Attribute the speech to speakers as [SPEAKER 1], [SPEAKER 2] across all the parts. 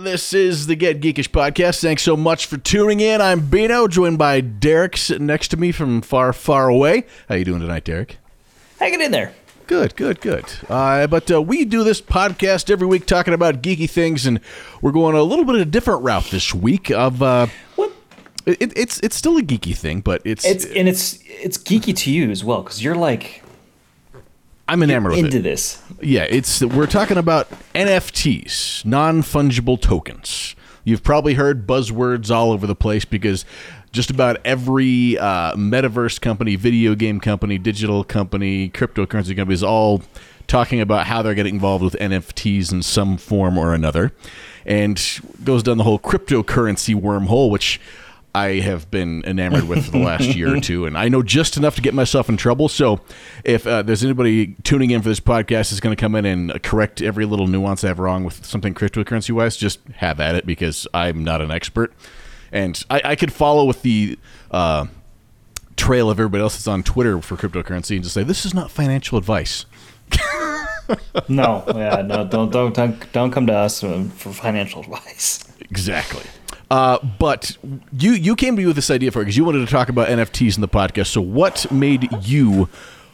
[SPEAKER 1] This is the Get Geekish podcast. Thanks so much for tuning in. I'm Bino, joined by Derek sitting next to me from far, far away. How you doing tonight, Derek?
[SPEAKER 2] Hang it in there.
[SPEAKER 1] Good, good, good. Uh, but uh, we do this podcast every week talking about geeky things, and we're going a little bit of a different route this week. Of uh,
[SPEAKER 2] What?
[SPEAKER 1] it, it's it's still a geeky thing, but it's,
[SPEAKER 2] It's and it's it's geeky to you as well because you're like
[SPEAKER 1] I'm enamored with
[SPEAKER 2] into
[SPEAKER 1] it.
[SPEAKER 2] this.
[SPEAKER 1] Yeah, it's we're talking about NFTs, non fungible tokens. You've probably heard buzzwords all over the place because just about every uh, metaverse company, video game company, digital company, cryptocurrency company is all talking about how they're getting involved with NFTs in some form or another, and goes down the whole cryptocurrency wormhole, which I have been enamored with for the last year or two, and I know just enough to get myself in trouble. So, if uh, there's anybody tuning in for this podcast is going to come in and correct every little nuance I have wrong with something cryptocurrency wise, just have at it because I'm not an expert, and I, I could follow with the. Uh, trail of everybody else that's on Twitter for cryptocurrency and just say this is not financial advice.
[SPEAKER 2] No, yeah, no, don't don't don't don't come to us um, for financial advice.
[SPEAKER 1] Exactly. Uh, but you you came to me with this idea for because you wanted to talk about NFTs in the podcast. So what made you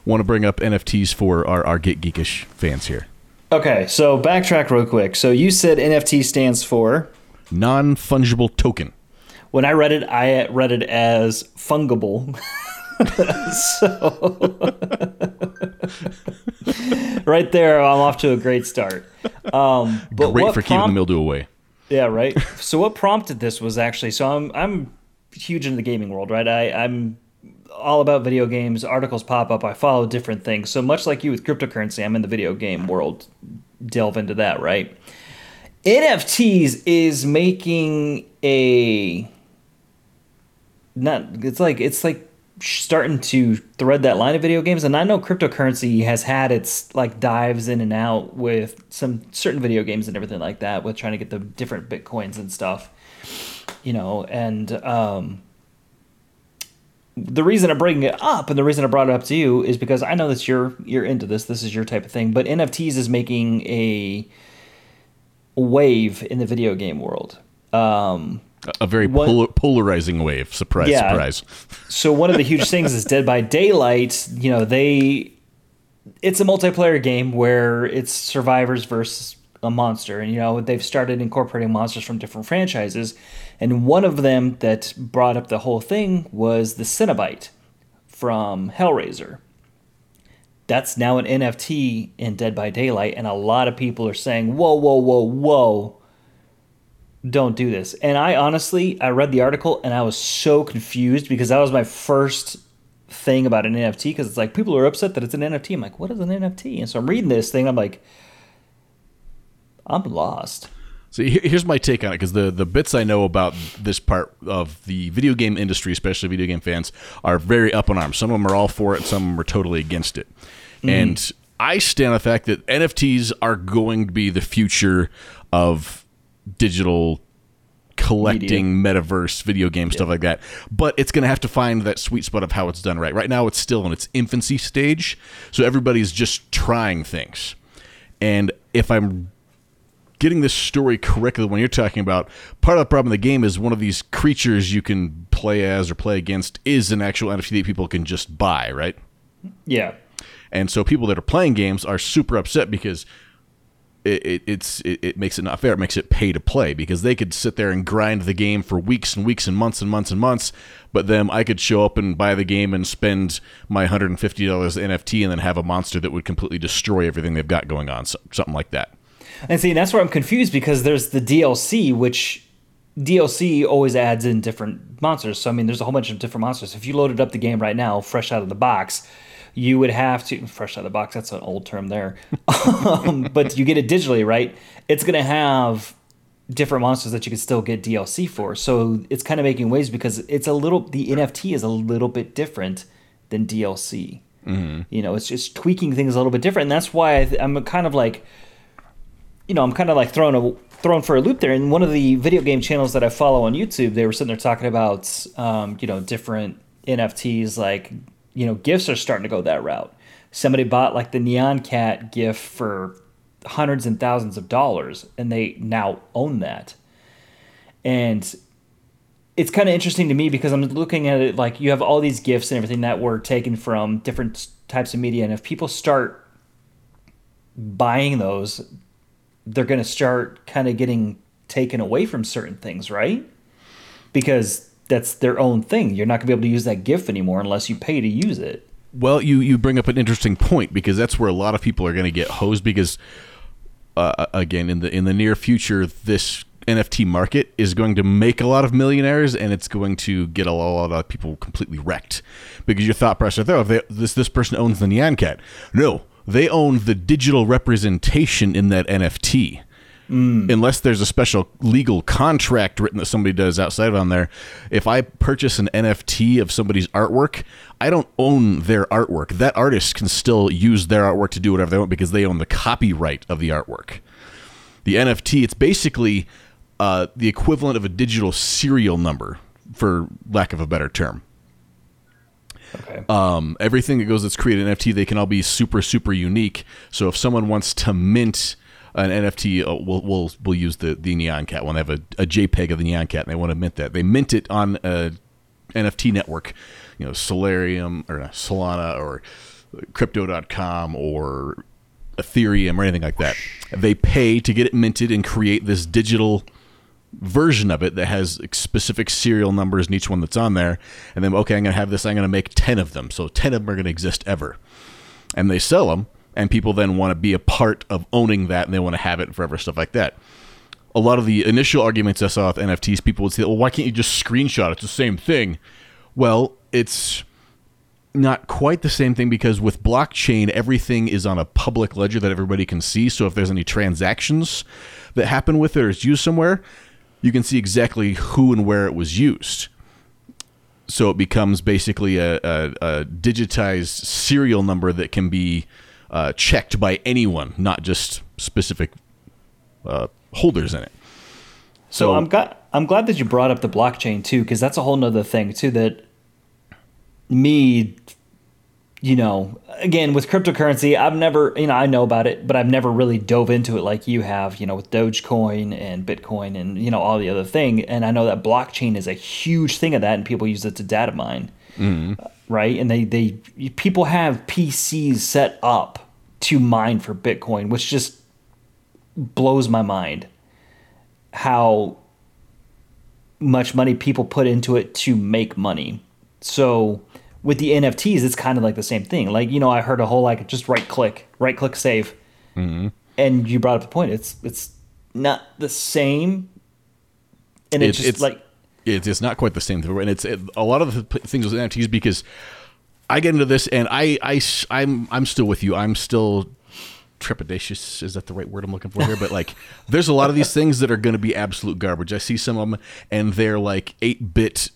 [SPEAKER 1] want to bring up NFTs for our, our Get Geekish fans here?
[SPEAKER 2] Okay, so backtrack real quick. So you said NFT stands for.
[SPEAKER 1] Non fungible token.
[SPEAKER 2] When I read it, I read it as fungible. so right there, I'm off to a great start. Um, but
[SPEAKER 1] Great for keeping the mildew away.
[SPEAKER 2] Yeah, right. so what prompted this was actually so I'm I'm huge into the gaming world, right? I, I'm all about video games. Articles pop up. I follow different things. So much like you with cryptocurrency, I'm in the video game world. Delve into that, right? NFTs is making a not. It's like it's like starting to thread that line of video games and i know cryptocurrency has had its like dives in and out with some certain video games and everything like that with trying to get the different bitcoins and stuff you know and um the reason i'm bringing it up and the reason i brought it up to you is because i know that you're you're into this this is your type of thing but nfts is making a wave in the video game world. Um
[SPEAKER 1] A- very
[SPEAKER 2] What-
[SPEAKER 1] polar, polarizing wave. Surprise,
[SPEAKER 2] Yeah.
[SPEAKER 1] surprise.
[SPEAKER 2] so one of the huge things is Dead by Daylight. You know, they it's a multiplayer game where it's survivors versus a monster, and you know they've started incorporating monsters from different franchises, and one of them that brought up the whole thing was the Cenobite from Hellraiser. That's now an NFT in Dead by Daylight, and a lot of people are saying, "Whoa, whoa, whoa, whoa." Don't do this. And I honestly, I read the article and I was so confused because that was my first thing about an NFT because it's like people are upset that it's an NFT. I'm like, what is an NFT? And so I'm reading this thing. I'm like, I'm lost.
[SPEAKER 1] So here's my take on it because the, the bits I know about this part of the video game industry, especially video game fans, are very up in arms. Some of them are all for it, some of them are totally against it. Mm-hmm. And I stand on the fact that NFTs are going to be the future of digital collecting metaverse video game stuff like that. But it's going to have to find that sweet spot of how it's done right. Right now it's still in its infancy stage so everybody's just trying things. And if i'm getting this story correctly when you're talking about part of the problem in the game is one of these creatures you can play as or play against is an actual NFT that people can just buy, right?
[SPEAKER 2] Yeah.
[SPEAKER 1] And so people that are playing games are super upset because it, it, it's it, it makes it not fair. It makes it pay to play because they could sit there and grind the game for weeks and weeks and months and months and months, but then I could show up and buy the game and spend my hundred and fifty dollars NFT and then have a monster that would completely destroy everything they've got going on, so, something like that.
[SPEAKER 2] And see, that's where I'm confused because there's the DLC, which DLC always adds in different monsters. So I mean, there's a whole bunch of different monsters. If you loaded up the game right now, fresh out of the box, you would have to fresh out of the box. That's an old term there, um, but you get it digitally, right? It's gonna have different monsters that you can still get DLC for. So it's kind of making waves because it's a little the NFT is a little bit different than DLC. You know, it's just tweaking things a little bit different, and that's why I th- I'm kind of like you know, I'm kind of like thrown a thrown for a loop there. And one of the video game channels that I follow on YouTube, they were sitting there talking about, um, you know, different NFTs. Like, you know, gifts are starting to go that route. Somebody bought like the Nyan Cat gift for hundreds and thousands of dollars, and they now own that. And it's kind of interesting to me because I'm looking at it like you have all these gifts and everything that were taken from different types of media, and if people start buying those, they're going to start kind of getting taken away from certain things, right? Because that's their own thing. You're not going to be able to use that GIF anymore unless you pay to use it.
[SPEAKER 1] Well, you you bring up an interesting point because that's where a lot of people are going to get hosed because uh, again in the in the near future this NFT market is going to make a lot of millionaires and it's going to get a lot of people completely wrecked because your thought process oh, this this person owns the Nyan Cat. No, they own the digital representation in that NFT. Mm. Unless there's a special legal contract written that somebody does outside of on there, if I purchase an NFT of somebody's artwork, I don't own their artwork. That artist can still use their artwork to do whatever they want because they own the copyright of the artwork. The NFT, it's basically uh, the equivalent of a digital serial number, for lack of a better term. Okay. Um, everything that goes that's created in NFT, they can all be super, super unique. So if someone wants to mint an NFT, uh, we'll, we'll we'll use the the Nyan Cat one. They have a, a JPEG of the Nyan Cat, and they want to mint that. They mint it on a NFT network, you know, Solarium or Solana or Crypto.com or Ethereum or anything like that. They pay to get it minted and create this digital version of it that has specific serial numbers in each one that's on there. And then, okay, I'm going to have this, I'm going to make 10 of them. So 10 of them are going to exist ever. And they sell them and people then want to be a part of owning that and they want to have it forever, stuff like that. A lot of the initial arguments I saw with NFTs, people would say, well, why can't you just screenshot? It's the same thing. Well, it's not quite the same thing because with blockchain, everything is on a public ledger that everybody can see. So if there's any transactions that happen with it or it's used somewhere, you can see exactly who and where it was used. So it becomes basically a, a, a digitized serial number that can be uh, checked by anyone, not just specific uh, holders in it.
[SPEAKER 2] So, so I'm glad I'm glad that you brought up the blockchain too, because that's a whole nother thing too that me you know, again with cryptocurrency, I've never, you know, I know about it, but I've never really dove into it like you have, you know, with Dogecoin and Bitcoin and you know all the other thing. And I know that blockchain is a huge thing of that, and people use it to data mine. Mm-hmm right? And they they people have PCs set up to mine for Bitcoin, which just blows my mind. How much money people put into it to make money. So with the NFTs, it's kind of like the same thing. Like you know, I heard a whole like just right click, right click save, mm-hmm. and you brought up the point. It's it's not the same, and it's, it's just like
[SPEAKER 1] it's not quite the same thing, and it's it, a lot of the things with NFTs because I get into this and I I I'm I'm still with you. I'm still trepidatious. Is that the right word i'm looking for here? But like there's a lot of these things that are going to be absolute garbage. I see some of them and they're like 8-bit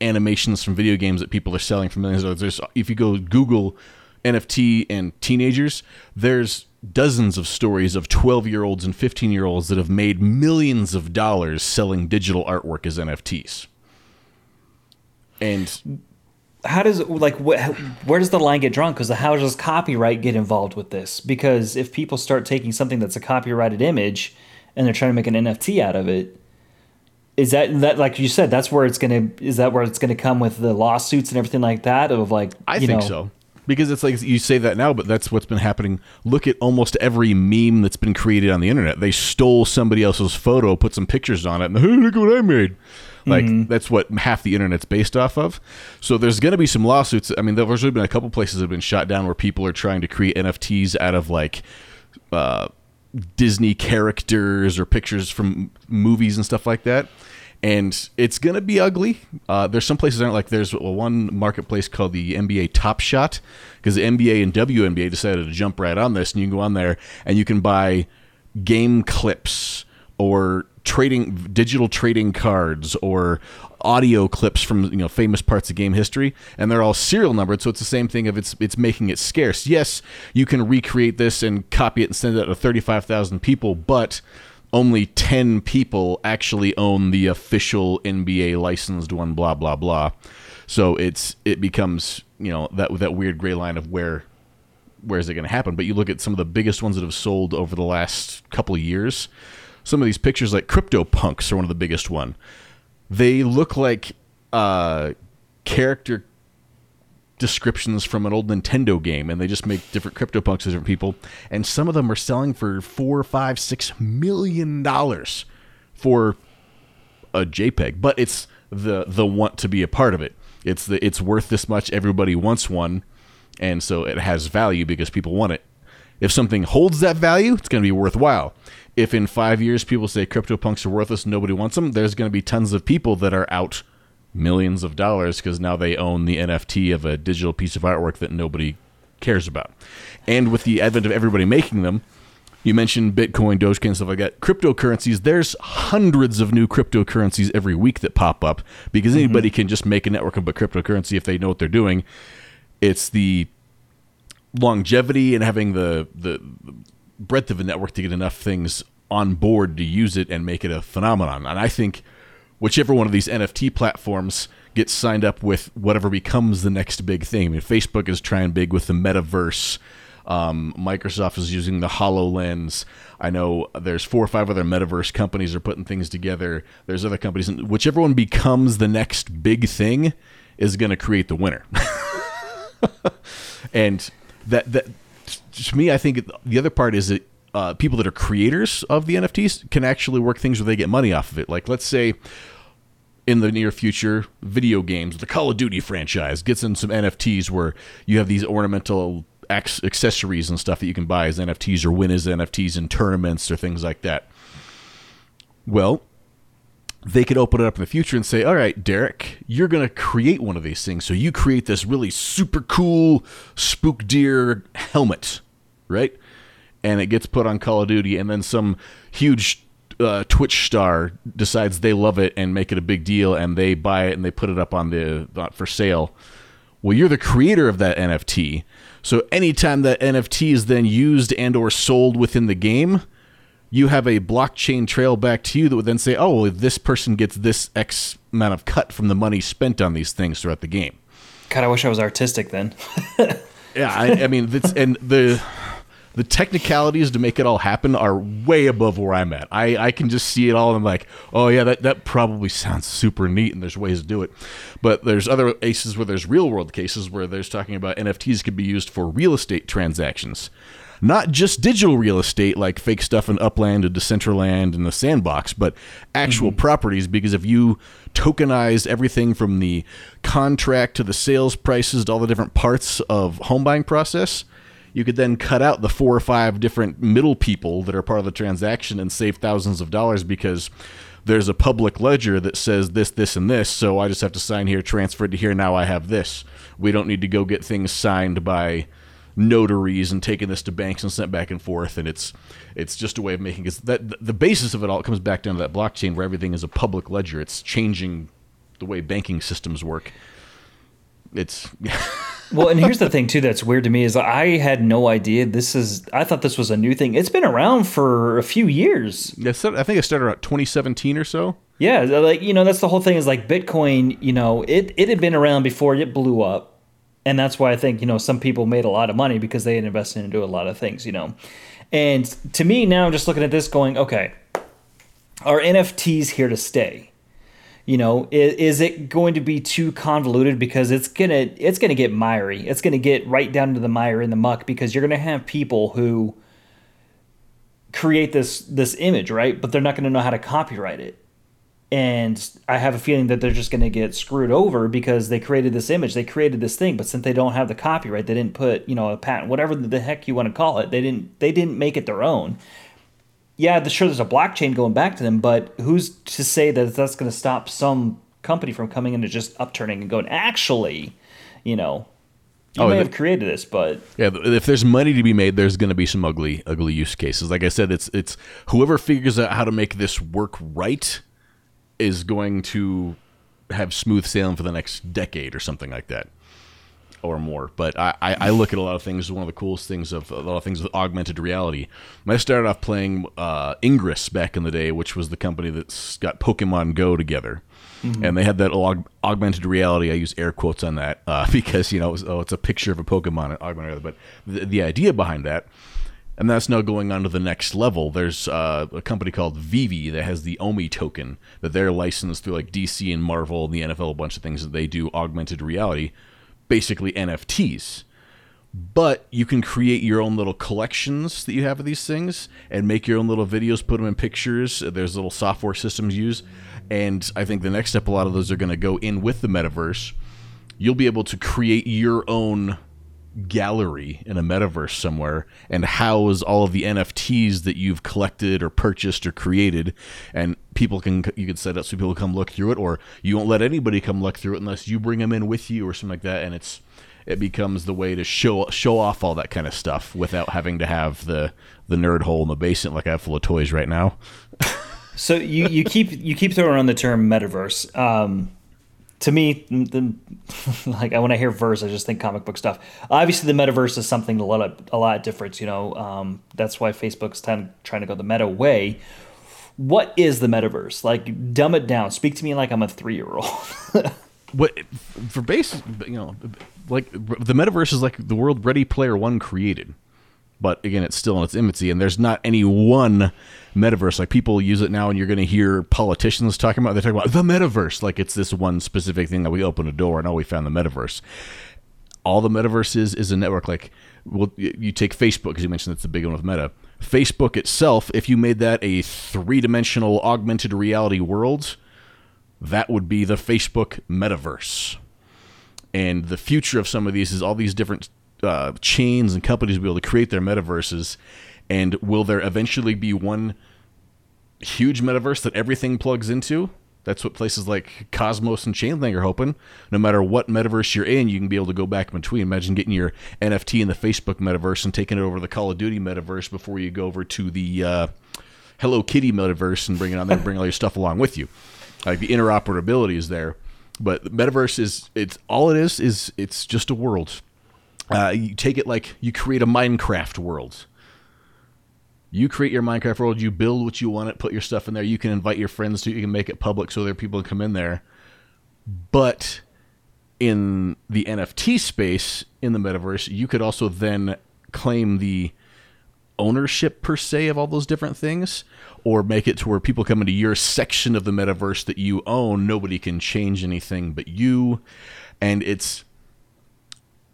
[SPEAKER 1] animations from video games that people are selling for millions of dollars. There's if you go google nft and teenagers there's dozens of stories of 12 year olds and 15 year olds that have made millions of dollars selling digital artwork as NFTs. And
[SPEAKER 2] how does like wh- where does the line get drawn? Because how does copyright get involved with this? Because if people start taking something that's a copyrighted image and they're trying to make an NFT out of it, is that that like you said that's where it's gonna is that where it's gonna come with the lawsuits and everything like that of like
[SPEAKER 1] I think know, so because it's like you say that now, but that's what's been happening. Look at almost every meme that's been created on the internet. They stole somebody else's photo, put some pictures on it, and hey, look what I made. Like mm-hmm. that's what half the internet's based off of. So there's going to be some lawsuits. I mean, there's been a couple places that have been shot down where people are trying to create NFTs out of like uh, Disney characters or pictures from movies and stuff like that and it's gonna be ugly. Uh, there's some places aren't like there's one marketplace called the NBA Top Shot because the NBA and WNBA decided to jump right on this, and you can go on there and you can buy game clips or trading digital trading cards or audio clips from you know famous parts of game history and they're all serial numbered so it's the same thing of it's it's making it scarce yes you can recreate this and copy it and send it out to 35,000 people but only 10 people actually own the official NBA licensed one blah blah blah so it's it becomes you know that that weird gray line of where where is it going to happen? But you look at some of the biggest ones that have sold over the last couple of years. Some of these pictures, like CryptoPunks, are one of the biggest one. They look like uh, character descriptions from an old Nintendo game, and they just make different CryptoPunks to different people. And some of them are selling for four, five, six million dollars for a JPEG. But it's the the want to be a part of it. It's the it's worth this much. Everybody wants one, and so it has value because people want it. If something holds that value, it's going to be worthwhile. If in five years people say CryptoPunks are worthless, nobody wants them, there's going to be tons of people that are out millions of dollars because now they own the NFT of a digital piece of artwork that nobody cares about. And with the advent of everybody making them, you mentioned Bitcoin, Dogecoin, stuff like that. Cryptocurrencies, there's hundreds of new cryptocurrencies every week that pop up because mm-hmm. anybody can just make a network of a cryptocurrency if they know what they're doing. It's the longevity and having the, the breadth of a network to get enough things on board to use it and make it a phenomenon. And I think whichever one of these NFT platforms gets signed up with whatever becomes the next big thing. I mean, Facebook is trying big with the metaverse. Um, Microsoft is using the HoloLens. I know there's four or five other metaverse companies are putting things together. There's other companies, and whichever one becomes the next big thing is going to create the winner. and that that to me, I think the other part is that uh, people that are creators of the NFTs can actually work things where they get money off of it. Like let's say in the near future, video games, the Call of Duty franchise gets in some NFTs where you have these ornamental accessories and stuff that you can buy as NFTs or win as NFTs in tournaments or things like that. Well, they could open it up in the future and say, "All right, Derek, you're going to create one of these things. So you create this really super cool spook deer helmet, right? And it gets put on Call of Duty, and then some huge uh, Twitch star decides they love it and make it a big deal, and they buy it and they put it up on the uh, for sale. Well, you're the creator of that NFT, so anytime that NFT is then used and or sold within the game, you have a blockchain trail back to you that would then say, "Oh, well, this person gets this X amount of cut from the money spent on these things throughout the game."
[SPEAKER 2] God, I wish I was artistic then.
[SPEAKER 1] yeah, I, I mean, that's, and the the technicalities to make it all happen are way above where I'm at. I, I can just see it all and I'm like, oh yeah, that, that probably sounds super neat and there's ways to do it. But there's other cases where there's real world cases where there's talking about NFTs could be used for real estate transactions. Not just digital real estate like fake stuff in Upland and Decentraland and the Sandbox, but actual mm-hmm. properties. Because if you tokenized everything from the contract to the sales prices to all the different parts of home buying process, you could then cut out the four or five different middle people that are part of the transaction and save thousands of dollars because there's a public ledger that says this, this, and this. So I just have to sign here, transfer it to here. Now I have this. We don't need to go get things signed by notaries and taking this to banks and sent back and forth. And it's it's just a way of making it. That the basis of it all comes back down to that blockchain where everything is a public ledger. It's changing the way banking systems work. It's.
[SPEAKER 2] well, and here's the thing too that's weird to me is I had no idea this is. I thought this was a new thing. It's been around for a few years.
[SPEAKER 1] Yeah, I think it started around 2017 or so.
[SPEAKER 2] Yeah, uh, like you know, that's the whole thing. Is like Bitcoin. You know, it it had been around before it blew up, and that's why I think you know some people made a lot of money because they had invested into a lot of things. You know, and to me now, I'm just looking at this, going, okay, are NFTs here to stay? You know is, is, it going to be too convoluted? Because it's gonna it's gonna get miry. It's gonna get right down into the mire in the muck because you're gonna have people who create this this image right? But they're not gonna know how to copyright it. And i have a feeling that they're just gonna get screwed over because they created this image they created this thing but since they don't have the copyright they didn't put you know a patent whatever the heck you want to call it they didn't they didn't make it their own yeah, sure, there's a blockchain going back to them, but who's to say that that's going to stop some company from coming in and just upturning and going, actually, you know, you oh, may the, have created this, but
[SPEAKER 1] yeah, if there's money to be made, there's going to be some ugly, ugly use cases. Like I said, it's it's whoever figures out how to make this work right is going to have smooth sailing for the next decade or something like that. Or more. But I, I, I look at a lot of things. One of the coolest things of a lot of things with augmented reality. I started off playing uh, Ingress back in the day, which was the company that's got Pokemon Go together. Mm-hmm. And they had that aug- augmented reality. I use air quotes on that uh, because you know it was, oh, it's a picture of a Pokemon augmented reality. But the, the idea behind that and that's now going on to the next level. There's uh, a company called VeVe that has the Omi token that they're licensed through like DC and Marvel and the NFL, a bunch of things that they do augmented reality basically NFTs. But you can create your own little collections that you have of these things and make your own little videos, put them in pictures. There's little software systems used. And I think the next step, a lot of those are going to go in with the metaverse. You'll be able to create your own gallery in a metaverse somewhere and house all of the NFTs that you've collected or purchased or created and people can you can set up so people come look through it or you won't let anybody come look through it unless you bring them in with you or something like that and it's it becomes the way to show show off all that kind of stuff without having to have the the nerd hole in the basement like I have full of toys right now.
[SPEAKER 2] so you, you keep you keep throwing around the term metaverse. Um, to me, the, like I when I hear verse, I just think comic book stuff. Obviously, the metaverse is something a lot, a lot different. You know, um, that's why Facebook's trying to go the meta way. What is the metaverse? Like, dumb it down. Speak to me like I'm a three year old.
[SPEAKER 1] what for base? You know, like the metaverse is like the world Ready Player One created, but again, it's still in its infancy, and there's not any one metaverse. Like people use it now, and you're going to hear politicians talking about. They're talking about the metaverse, like it's this one specific thing that we open a door and oh, we found the metaverse. All the metaverse is is a network. Like, well, you take Facebook because you mentioned that's the big one with Meta. Facebook itself, if you made that a three dimensional augmented reality world, that would be the Facebook metaverse. And the future of some of these is all these different uh, chains and companies will be able to create their metaverses and will there eventually be one huge metaverse that everything plugs into? That's what places like Cosmos and Chainlink are hoping. No matter what metaverse you're in, you can be able to go back in between. Imagine getting your NFT in the Facebook metaverse and taking it over the Call of Duty metaverse before you go over to the uh, Hello Kitty metaverse and bring it on there and bring all your stuff along with you. Like the interoperability is there, but the metaverse is it's all it is is it's just a world. Uh, you take it like you create a Minecraft world you create your Minecraft world, you build what you want it, put your stuff in there. You can invite your friends to, you can make it public so there people to come in there. But in the NFT space in the metaverse, you could also then claim the ownership per se of all those different things or make it to where people come into your section of the metaverse that you own nobody can change anything but you and it's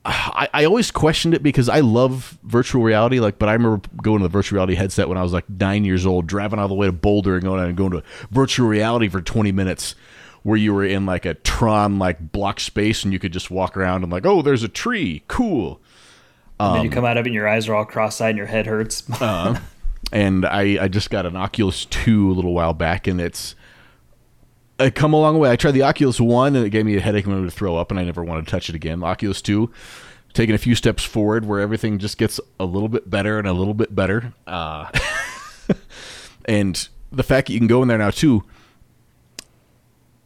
[SPEAKER 1] I, I always questioned it because I love virtual reality. Like, but I remember going to the virtual reality headset when I was like nine years old, driving all the way to Boulder and going out and going to virtual reality for twenty minutes, where you were in like a Tron like block space and you could just walk around and like, oh, there's a tree, cool.
[SPEAKER 2] And then you um, come out of it and your eyes are all cross-eyed and your head hurts. uh,
[SPEAKER 1] and I, I just got an Oculus 2 a little while back, and it's I come a long way. I tried the Oculus One, and it gave me a headache and wanted to throw up, and I never wanted to touch it again. Oculus Two, taking a few steps forward, where everything just gets a little bit better and a little bit better. Uh, and the fact that you can go in there now too,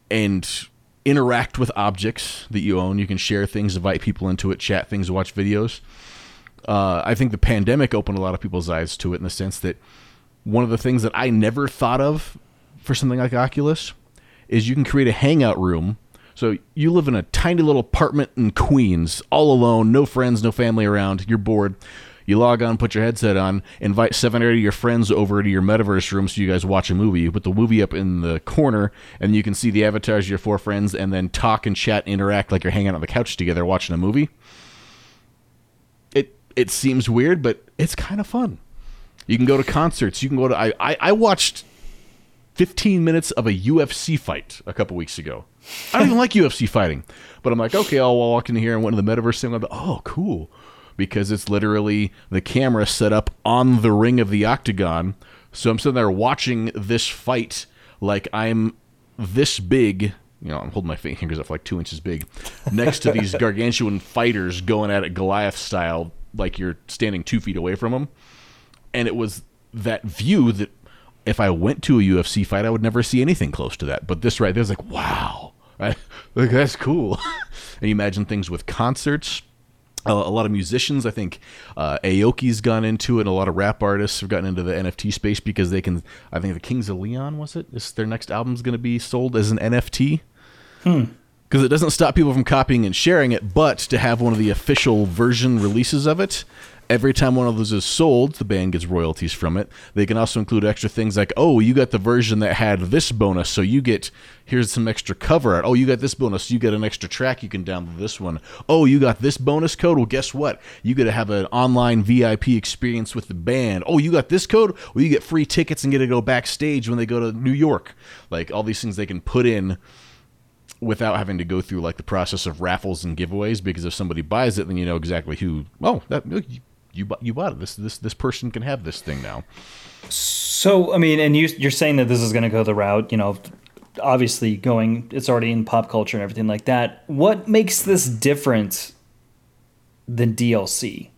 [SPEAKER 1] and interact with objects that you own. You can share things, invite people into it, chat things, watch videos. Uh, I think the pandemic opened a lot of people's eyes to it in the sense that one of the things that I never thought of for something like Oculus is you can create a hangout room. So you live in a tiny little apartment in Queens, all alone, no friends, no family around. You're bored. You log on, put your headset on, invite seven or eight of your friends over to your metaverse room so you guys watch a movie. You put the movie up in the corner, and you can see the avatars of your four friends, and then talk and chat, interact like you're hanging on the couch together watching a movie. It it seems weird, but it's kind of fun. You can go to concerts. You can go to. I I, I watched 15 minutes of a UFC fight a couple weeks ago. I don't even like UFC fighting, but I'm like, okay, I'll walk in here and went to the metaverse thing. I'm like, oh, cool, because it's literally the camera set up on the ring of the octagon. So I'm sitting there watching this fight like I'm this big. You know, I'm holding my fingers up like two inches big, next to these gargantuan fighters going at it Goliath style, like you're standing two feet away from them. And it was that view that if I went to a UFC fight, I would never see anything close to that. But this right there's like, wow, right? like that's cool. and you imagine things with concerts. a, a lot of musicians. I think uh, Aoki's gone into it. A lot of rap artists have gotten into the NFT space because they can. I think the Kings of Leon was it? Is their next album's going to be sold as an NFT?
[SPEAKER 2] Hmm.
[SPEAKER 1] Because it doesn't stop people from copying and sharing it, but to have one of the official version releases of it, every time one of those is sold, the band gets royalties from it. They can also include extra things like, oh, you got the version that had this bonus, so you get here's some extra cover art. Oh, you got this bonus, so you get an extra track you can download this one. Oh, you got this bonus code. Well, guess what? You get to have an online VIP experience with the band. Oh, you got this code. Well, you get free tickets and get to go backstage when they go to New York. Like all these things they can put in without having to go through like the process of raffles and giveaways because if somebody buys it then you know exactly who oh that you you, you bought it. This this this person can have this thing now.
[SPEAKER 2] So i mean and you you're saying that this is going to go the route you know obviously going it's already in pop culture and everything like that. What makes this different than dlc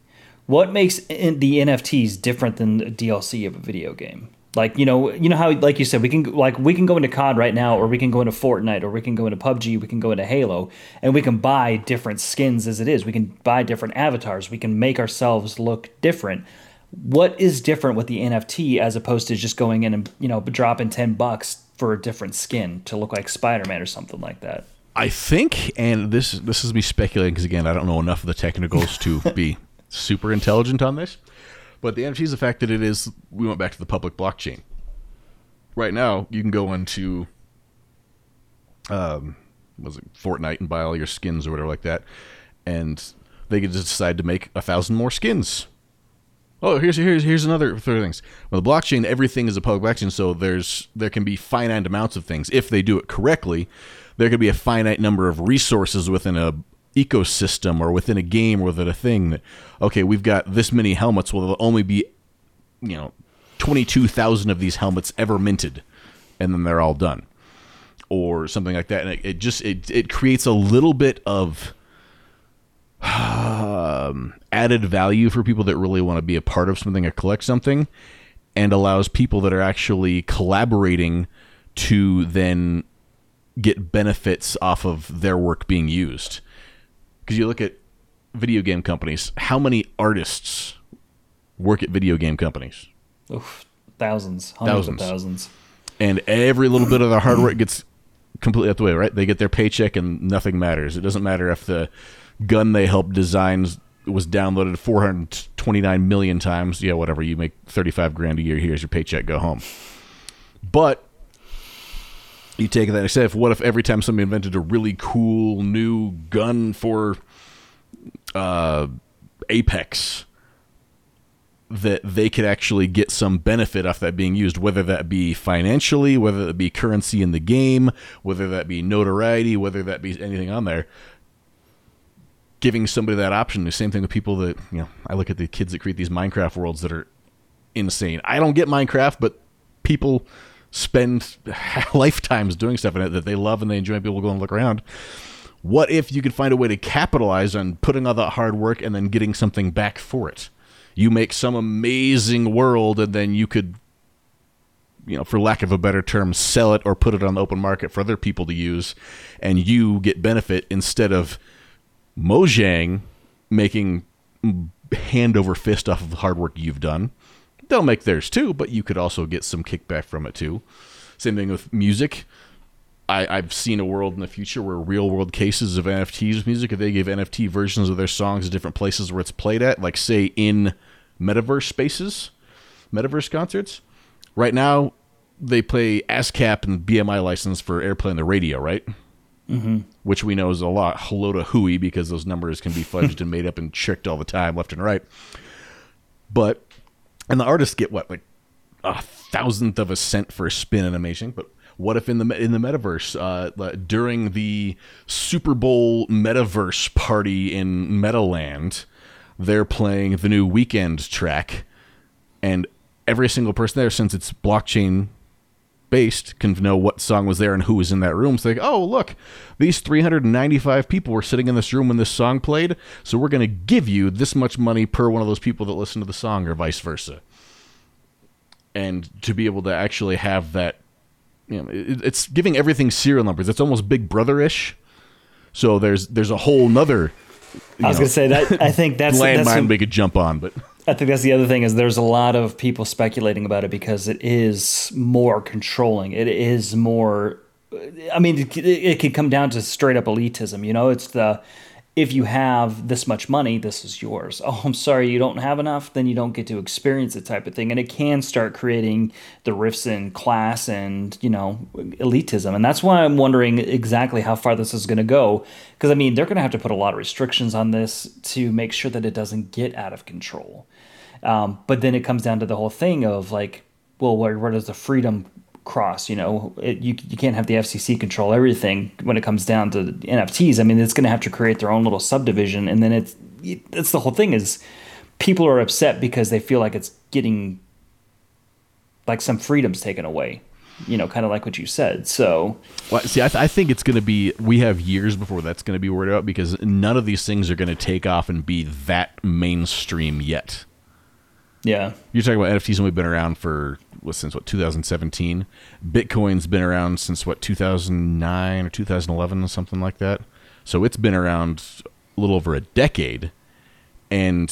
[SPEAKER 2] what makes the nfts different than the dlc of a video game like you know, you know how like you said, we can like we can go into COD right now, or we can go into Fortnite, or we can go into PUBG, we can go into Halo, and we can buy different skins as it is. We can buy different avatars. We can make ourselves look different. What is different with the NFT as opposed to just going in and you know dropping ten bucks for a different skin to look like Spider Man or something like that?
[SPEAKER 1] I think, and this this is me speculating because again, I don't know enough of the technicals to be super intelligent on this. But the NFT is the fact that it is. We went back to the public blockchain. Right now, you can go into, um, was it Fortnite and buy all your skins or whatever like that, and they could just decide to make a thousand more skins. Oh, here's here's here's another third things. Well, the blockchain, everything is a public blockchain, so there's there can be finite amounts of things if they do it correctly. There could be a finite number of resources within a ecosystem or within a game or within a thing that okay we've got this many helmets well there'll only be you know 22,000 of these helmets ever minted? And then they're all done. Or something like that. And it, it just it, it creates a little bit of um, added value for people that really want to be a part of something or collect something and allows people that are actually collaborating to then get benefits off of their work being used because you look at video game companies, how many artists work at video game companies?
[SPEAKER 2] Oof, thousands, hundreds thousands. of thousands.
[SPEAKER 1] And every little bit of their hard work gets completely out the way, right? They get their paycheck and nothing matters. It doesn't matter if the gun they helped design was downloaded 429 million times. Yeah, whatever. You make 35 grand a year. Here's your paycheck. Go home. But you take that and what if every time somebody invented a really cool new gun for uh, Apex, that they could actually get some benefit off that being used, whether that be financially, whether that be currency in the game, whether that be notoriety, whether that be anything on there. Giving somebody that option. The same thing with people that you know. I look at the kids that create these Minecraft worlds that are insane. I don't get Minecraft, but people spend lifetimes doing stuff in it that they love and they enjoy. People go and look around. What if you could find a way to capitalize on putting all that hard work and then getting something back for it? You make some amazing world, and then you could, you know, for lack of a better term, sell it or put it on the open market for other people to use, and you get benefit instead of Mojang making hand over fist off of the hard work you've done They'll make theirs too, but you could also get some kickback from it too. Same thing with music. I, I've seen a world in the future where real world cases of NFTs music, if they gave NFT versions of their songs at different places where it's played at, like say in metaverse spaces, metaverse concerts. Right now, they play ASCAP and BMI license for airplay on the radio, right?
[SPEAKER 2] Mm-hmm.
[SPEAKER 1] Which we know is a lot hello to hooey because those numbers can be fudged and made up and tricked all the time, left and right. But and the artists get what like a thousandth of a cent for a spin animation but what if in the in the metaverse uh, during the Super Bowl metaverse party in Metaland, they're playing the new Weeknd track, and every single person there, since it's blockchain based, can know what song was there and who was in that room. So like, oh look, these 395 people were sitting in this room when this song played, so we're going to give you this much money per one of those people that listen to the song, or vice versa and to be able to actually have that you know it, it's giving everything serial numbers it's almost big brother-ish so there's there's a whole nother
[SPEAKER 2] I was going to say that. I think that's
[SPEAKER 1] landmine we could jump on, but
[SPEAKER 2] I think that's the other thing is there's a lot of people speculating about it because it is more controlling. It is more. I mean, it, it could come down to straight up elitism. You know, it's the if you have this much money, this is yours. Oh, I'm sorry, you don't have enough, then you don't get to experience it type of thing. And it can start creating the rifts in class and, you know, elitism. And that's why I'm wondering exactly how far this is going to go. Because, I mean, they're going to have to put a lot of restrictions on this to make sure that it doesn't get out of control. Um, but then it comes down to the whole thing of like, well, where, where does the freedom cross. You know, it, you you can't have the FCC control everything when it comes down to NFTs. I mean, it's going to have to create their own little subdivision, and then it's it's the whole thing is people are upset because they feel like it's getting like some freedoms taken away. You know, kind of like what you said. So,
[SPEAKER 1] well, see, I, th- I think it's going to be. We have years before that's going to be worried about because none of these things are going to take off and be that mainstream yet.
[SPEAKER 2] Yeah,
[SPEAKER 1] you're talking about NFTs, and we've been around for was since what 2017. Bitcoin's been around since what 2009 or 2011 or something like that. So it's been around a little over a decade. And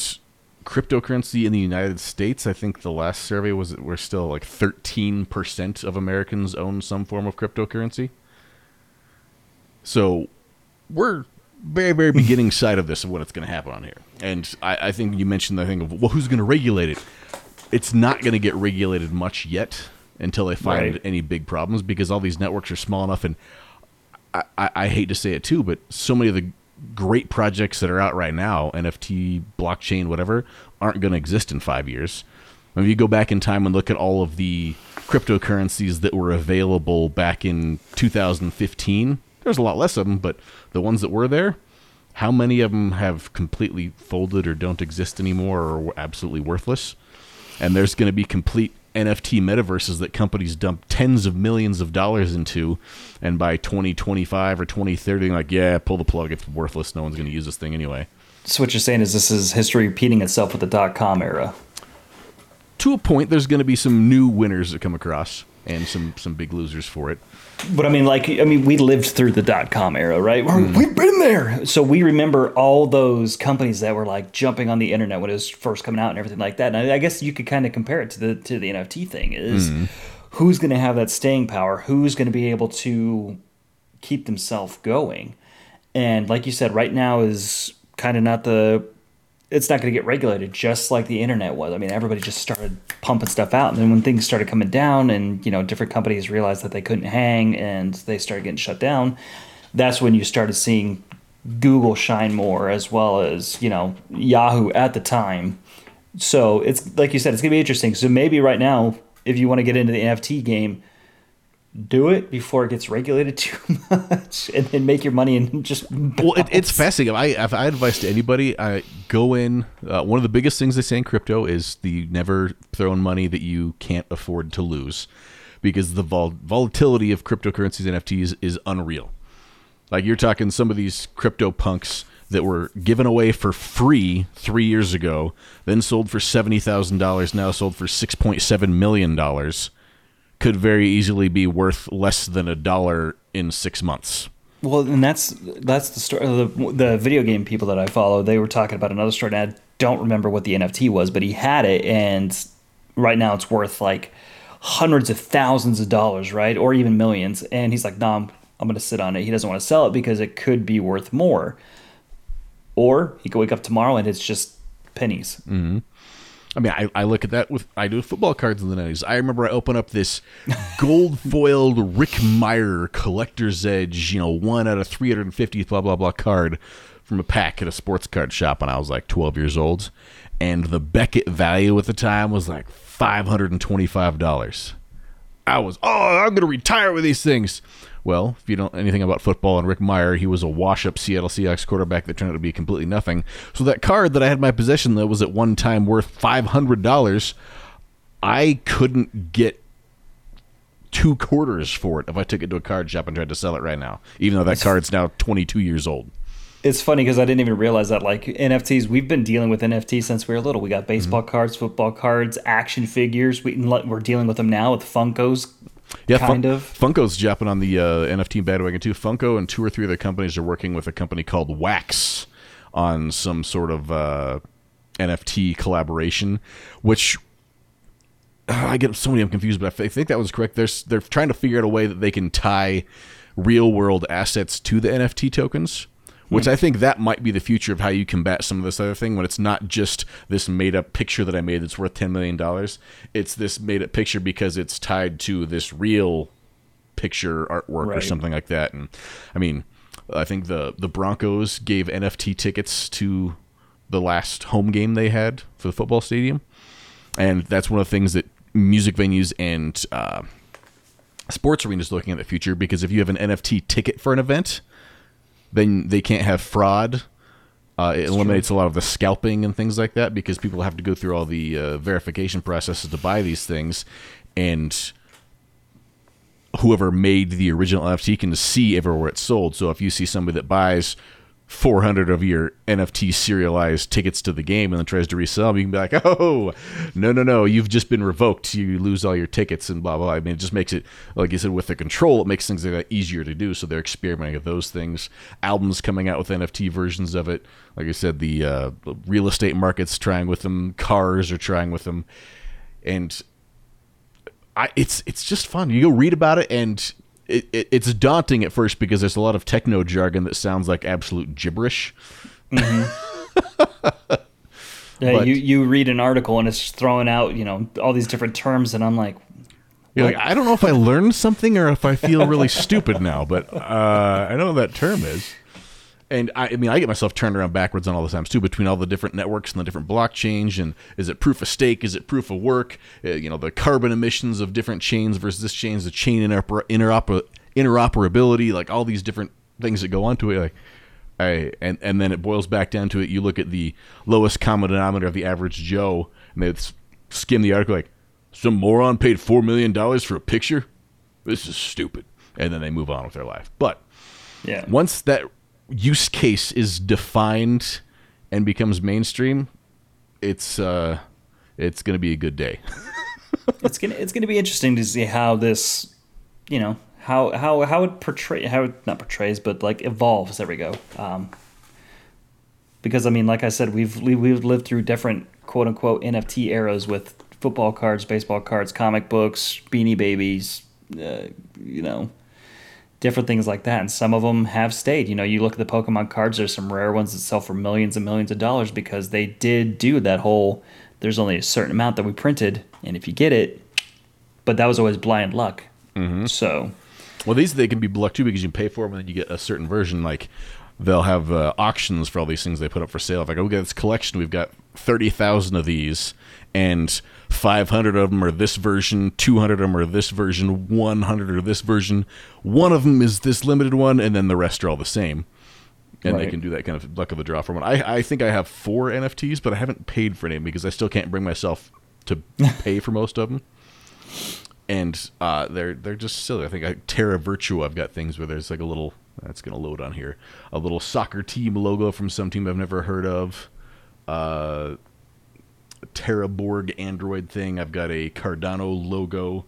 [SPEAKER 1] cryptocurrency in the United States, I think the last survey was we're still like 13% of Americans own some form of cryptocurrency. So we're very, very beginning side of this of what it's going to happen on here. And I, I think you mentioned the thing of, well, who's going to regulate it? it's not going to get regulated much yet until they find right. any big problems because all these networks are small enough and I, I, I, hate to say it too but so many of the great projects that are out right now nft blockchain whatever aren't going to exist in five years if you go back in time and look at all of the cryptocurrencies that were available back in 2015 there's a lot less of them but the ones that were there how many of them have completely folded or don't exist anymore or are absolutely worthless and there's going to be complete NFT metaverses that companies dump tens of millions of dollars into, and by 2025 or 2030, like, yeah, pull the plug. It's worthless. No one's going to use this thing anyway.
[SPEAKER 2] So what you're saying is this is history repeating itself with the dot com era.
[SPEAKER 1] To a point, there's going to be some new winners that come across, and some some big losers for it.
[SPEAKER 2] But I mean, like, I mean, we lived through the dot com era, right? Mm. We've been there. So we remember all those companies that were like jumping on the internet when it was first coming out and everything like that. And I, guess you could kind of compare it to the to the NFT thing is mm. who's going to have that staying power? Who's going to be able to keep themselves going? And like you said, right now is kind of not the it's not going to get regulated just like the internet was. I mean, everybody just started pumping stuff out, and then when things started coming down, and you know, different companies realized that they couldn't hang, and they started getting shut down. That's when you started seeing Google shine more, as well as you know Yahoo at the time. So it's like you said, it's going to be interesting. So maybe right now, if you want to get into the NFT game, do it before it gets regulated too much and then make your money and just
[SPEAKER 1] bounce. well it, it's fascinating. I, if i advise to anybody i go in uh, one of the biggest things they say in crypto is the never throw in money that you can't afford to lose because the vol- volatility of cryptocurrencies and nfts is unreal. Like you're talking some of these crypto punks that were given away for free three years ago then sold for $70000 now sold for $6.7 million could very easily be worth less than a dollar in six months.
[SPEAKER 2] Well, and that's that's the story. The, the video game people that I follow, they were talking about another story, and I don't remember what the NFT was, but he had it, and right now it's worth like hundreds of thousands of dollars, right, or even millions. And he's like, "No, nah, I'm, I'm going to sit on it." He doesn't want to sell it because it could be worth more, or he could wake up tomorrow and it's just pennies.
[SPEAKER 1] Mm-hmm. I mean, I, I look at that with I do football cards in the nineties. I remember I open up this gold foiled Rick Mirer collector's edge, you know, one out of three hundred and fifty blah blah blah card from a pack at a sports card shop when I was like twelve years old, and the Beckett value at the time was like five hundred and twenty five dollars. I was oh I'm gonna retire with these things. Well, if you don't know anything about football and Rick Mirer, he was a wash-up Seattle Seahawks quarterback that turned out to be completely nothing. So that card that I had in my possession that was at one time worth five hundred dollars, I couldn't get two quarters for it if I took it to a card shop and tried to sell it right now, even though that card's now 22 years old.
[SPEAKER 2] It's funny because I didn't even realize that. Like NFTs, we've been dealing with NFTs since we were little. We got baseball mm-hmm. cards, football cards, action figures. We, we're dealing with them now with Funkos,
[SPEAKER 1] yeah, kind Fun- of. Funko's jumping on the uh, NFT bandwagon too. Funko and two or three other companies are working with a company called Wax on some sort of uh, NFT collaboration, which I get so many I'm confused, but I think that was correct. They're they're trying to figure out a way that they can tie real world assets to the NFT tokens which I think that might be the future of how you combat some of this other thing when it's not just this made up picture that I made that's worth $10 million. It's this made up picture because it's tied to this real picture artwork right. or something like that. And I mean, I think the, the Broncos gave NFT tickets to the last home game they had for the football stadium. And that's one of the things that music venues and uh, sports arenas looking at the future because if you have an NFT ticket for an event, then they can't have fraud. Uh, it eliminates true. a lot of the scalping and things like that because people have to go through all the uh, verification processes to buy these things, and whoever made the original NFT can see everywhere it's sold. So if you see somebody that buys 400 of your NFT serialized tickets to the game and then tries to resell them, you can be like, oh, no, no, no, you've just been revoked. You lose all your tickets and blah, blah. I mean, it just makes it, like you said, with the control, it makes things like that easier to do. So they're experimenting with those things. Albums coming out with NFT versions of it. Like I said, the, uh, real estate market's trying with them, cars are trying with them. And I, it's it's just fun. You go read about it, and it, it, it's daunting at first because there's a lot of techno jargon that sounds like absolute gibberish.
[SPEAKER 2] Mm-hmm. yeah, but, you you read an article and it's throwing out you know all these different terms, and I'm like,
[SPEAKER 1] you're like, I don't know if I learned something or if I feel really stupid now, but uh, I know what that term is and I, I, mean, I get myself turned around backwards on all the times too between all the different networks and the different blockchains. And is it proof of stake? Is it proof of work? Uh, you know, the carbon emissions of different chains versus this chain's the chain interoper, interoper, interoperability, like all these different things that go onto it. Like, I, and and then it boils back down to it. You look at the lowest common denominator of the average Joe, and they skim the article like, some moron paid four million dollars for a picture. This is stupid, and then they move on with their life. But yeah, once that use case is defined and becomes mainstream, it's uh, it's to be a good day.
[SPEAKER 2] it's gonna it's gonna be interesting to see how this, you know, how how how it portray how it not portrays but like evolves. There we go. Um, because I mean, like I said, we've we've lived through different quote unquote NFT eras with football cards, baseball cards, comic books, Beanie Babies, uh, you know, different things like that. And some of them have stayed. You know, you look at the Pokemon cards, there's some rare ones that sell for millions and millions of dollars because they did do that whole there's only a certain amount that we printed, and if you get it, but that was always blind luck. Mm-hmm. So,
[SPEAKER 1] well, these they can be luck too because you pay for them and then you get a certain version. Like they'll have uh, auctions for all these things they put up for sale. If I go get this collection, we've got thirty thousand of these, and 500 of them are this version, 200 of them are this version, 100 are this version. One of them is this limited one, and then the rest are all the same. And right. they can do that kind of luck of the draw for one. I, I think I have four NFTs, but I haven't paid for any because I still can't bring myself to pay for most of them. And uh, they're they're just silly. I think I, Terra Virtua, I've got things where there's like a little that's going to load on here, a little soccer team logo from some team I've never heard of. Uh, Terraborg Android thing. I've got a Cardano logo,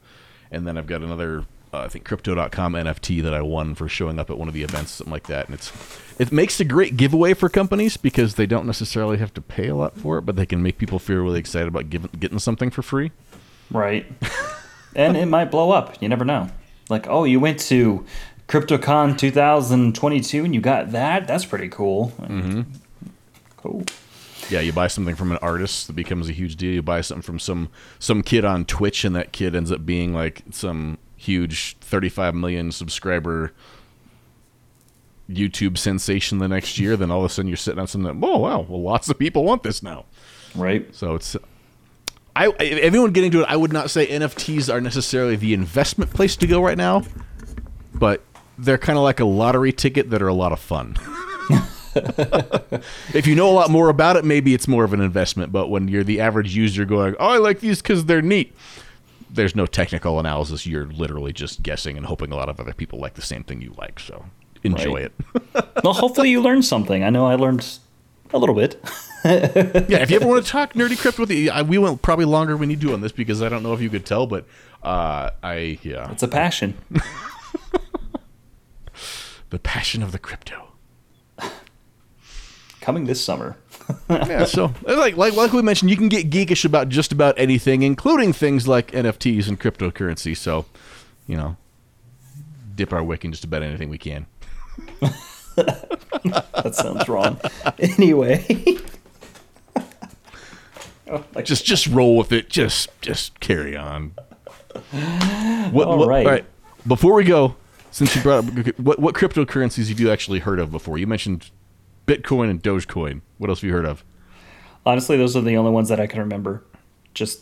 [SPEAKER 1] and then I've got another uh, I think Crypto.com NFT that I won for showing up at one of the events, something like that. And it's it makes a great giveaway for companies because they don't necessarily have to pay a lot for it, but they can make people feel really excited about giving, getting something for free.
[SPEAKER 2] Right. and it might blow up. You never know. Like, oh, you went to CryptoCon 2022 and you got that. That's pretty cool. Mm-hmm.
[SPEAKER 1] Cool. Yeah, you buy something from an artist that becomes a huge deal. You buy something from some some kid on Twitch, and that kid ends up being like some huge 35 million subscriber YouTube sensation the next year. then all of a sudden you're sitting on something. That, oh wow, well lots of people want this now.
[SPEAKER 2] Right.
[SPEAKER 1] So it's. I, anyone getting to it, I would not say NFTs are necessarily the investment place to go right now, but they're kind of like a lottery ticket that are a lot of fun. if you know a lot more about it, maybe it's more of an investment. But when you're the average user going, "Oh, I like these because they're neat," there's no technical analysis. You're literally just guessing and hoping a lot of other people like the same thing you like. So enjoy right.
[SPEAKER 2] it. well, hopefully you learned something. I know I learned a little bit.
[SPEAKER 1] yeah, if you ever want to talk nerdy crypt with you, we went probably longer than we need to on this because I don't know if you could tell, but uh, I yeah,
[SPEAKER 2] it's a passion.
[SPEAKER 1] the passion of the crypto.
[SPEAKER 2] Coming this summer.
[SPEAKER 1] yeah, so like like like we mentioned, you can get geekish about just about anything, including things like NFTs and cryptocurrency. So, you know, dip our wick in just about anything we can.
[SPEAKER 2] that sounds wrong. Anyway.
[SPEAKER 1] oh, just just roll with it. Just just carry on. What,
[SPEAKER 2] all
[SPEAKER 1] what,
[SPEAKER 2] right.
[SPEAKER 1] All right. Before we go, since you brought up what what cryptocurrencies have you actually heard of before? You mentioned Bitcoin and Dogecoin. What else have you heard of?
[SPEAKER 2] Honestly, those are the only ones that I can remember. Just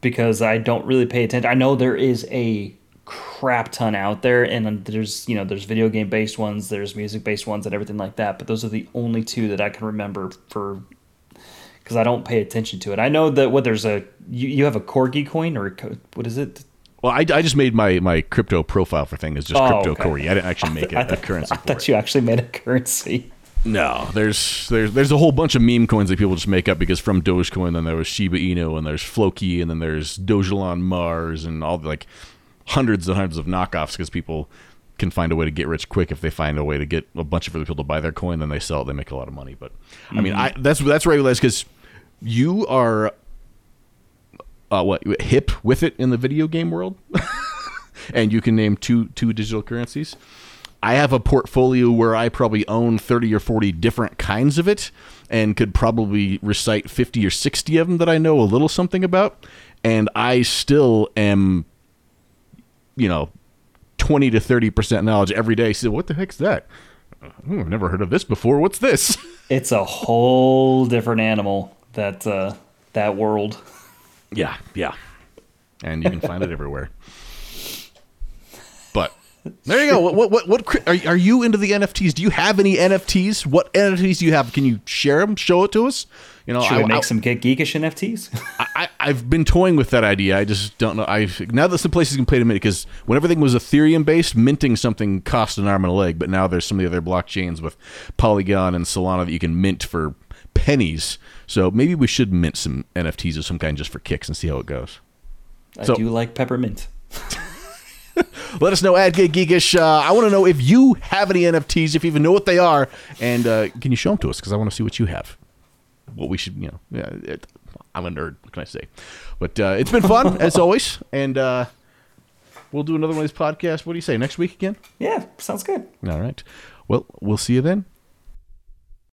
[SPEAKER 2] because I don't really pay attention. I know there is a crap ton out there and there's you know there's video game based ones there's music based ones and everything like that but those are the only two that i can remember for because i don't pay attention to it i know that what there's a you, you have a corgi coin or a, what is it
[SPEAKER 1] Well, I, I just made my, my crypto profile for thing is just
[SPEAKER 2] Oh,
[SPEAKER 1] crypto
[SPEAKER 2] okay.
[SPEAKER 1] Corey. I didn't actually make it
[SPEAKER 2] I
[SPEAKER 1] a
[SPEAKER 2] th-
[SPEAKER 1] currency
[SPEAKER 2] I thought
[SPEAKER 1] it.
[SPEAKER 2] you actually made a currency
[SPEAKER 1] No, there's there's there's a whole bunch of meme coins that people just make up because from Dogecoin, then there was Shiba Inu, and there's Floki, and then there's Dogelon Mars, and all the, like hundreds and hundreds of knockoffs because people can find a way to get rich quick if they find a way to get a bunch of other people to buy their coin, then they sell it, they make a lot of money. But I mean, I that's that's where I realized because you are uh, what hip with it in the video game world, and you can name two two digital currencies. I have a portfolio where I probably own 30 or 40 different kinds of it and could probably recite 50 or 60 of them that I know a little something about. And I still am, you know, 20 to 30% knowledge every day. So, what the heck's that? Oh, I've never heard of this before. What's this?
[SPEAKER 2] it's a whole different animal that uh that world
[SPEAKER 1] Yeah, yeah. And you can find it everywhere. There you go. What what what, what are, are you into the NFTs? Do you have any NFTs? What NFTs do you have? Can you share them? Show it to us. You know,
[SPEAKER 2] should
[SPEAKER 1] I,
[SPEAKER 2] we make
[SPEAKER 1] I,
[SPEAKER 2] some geekish nfts
[SPEAKER 1] I, I've been toying with that idea. I just don't know. I now that some places can pay to mint because when everything was Ethereum based, minting something cost an arm and a leg. But now there's some of the other blockchains with Polygon and Solana that you can mint for pennies. So maybe we should mint some NFTs of some kind just for kicks and see how it goes.
[SPEAKER 2] i
[SPEAKER 1] So-
[SPEAKER 2] do like peppermint
[SPEAKER 1] Let us know at Get Geekish. Uh, I want to know if you have any NFTs, if you even know what they are, and uh, can you show them to us? Because I want to see what you have. What we should, you know, yeah, it, I'm a nerd. What can I say? But uh, it's been fun as always, and uh, we'll do another one of these podcasts. What do you say next week again?
[SPEAKER 2] yeah sounds good
[SPEAKER 1] All right. Well, we'll see you then.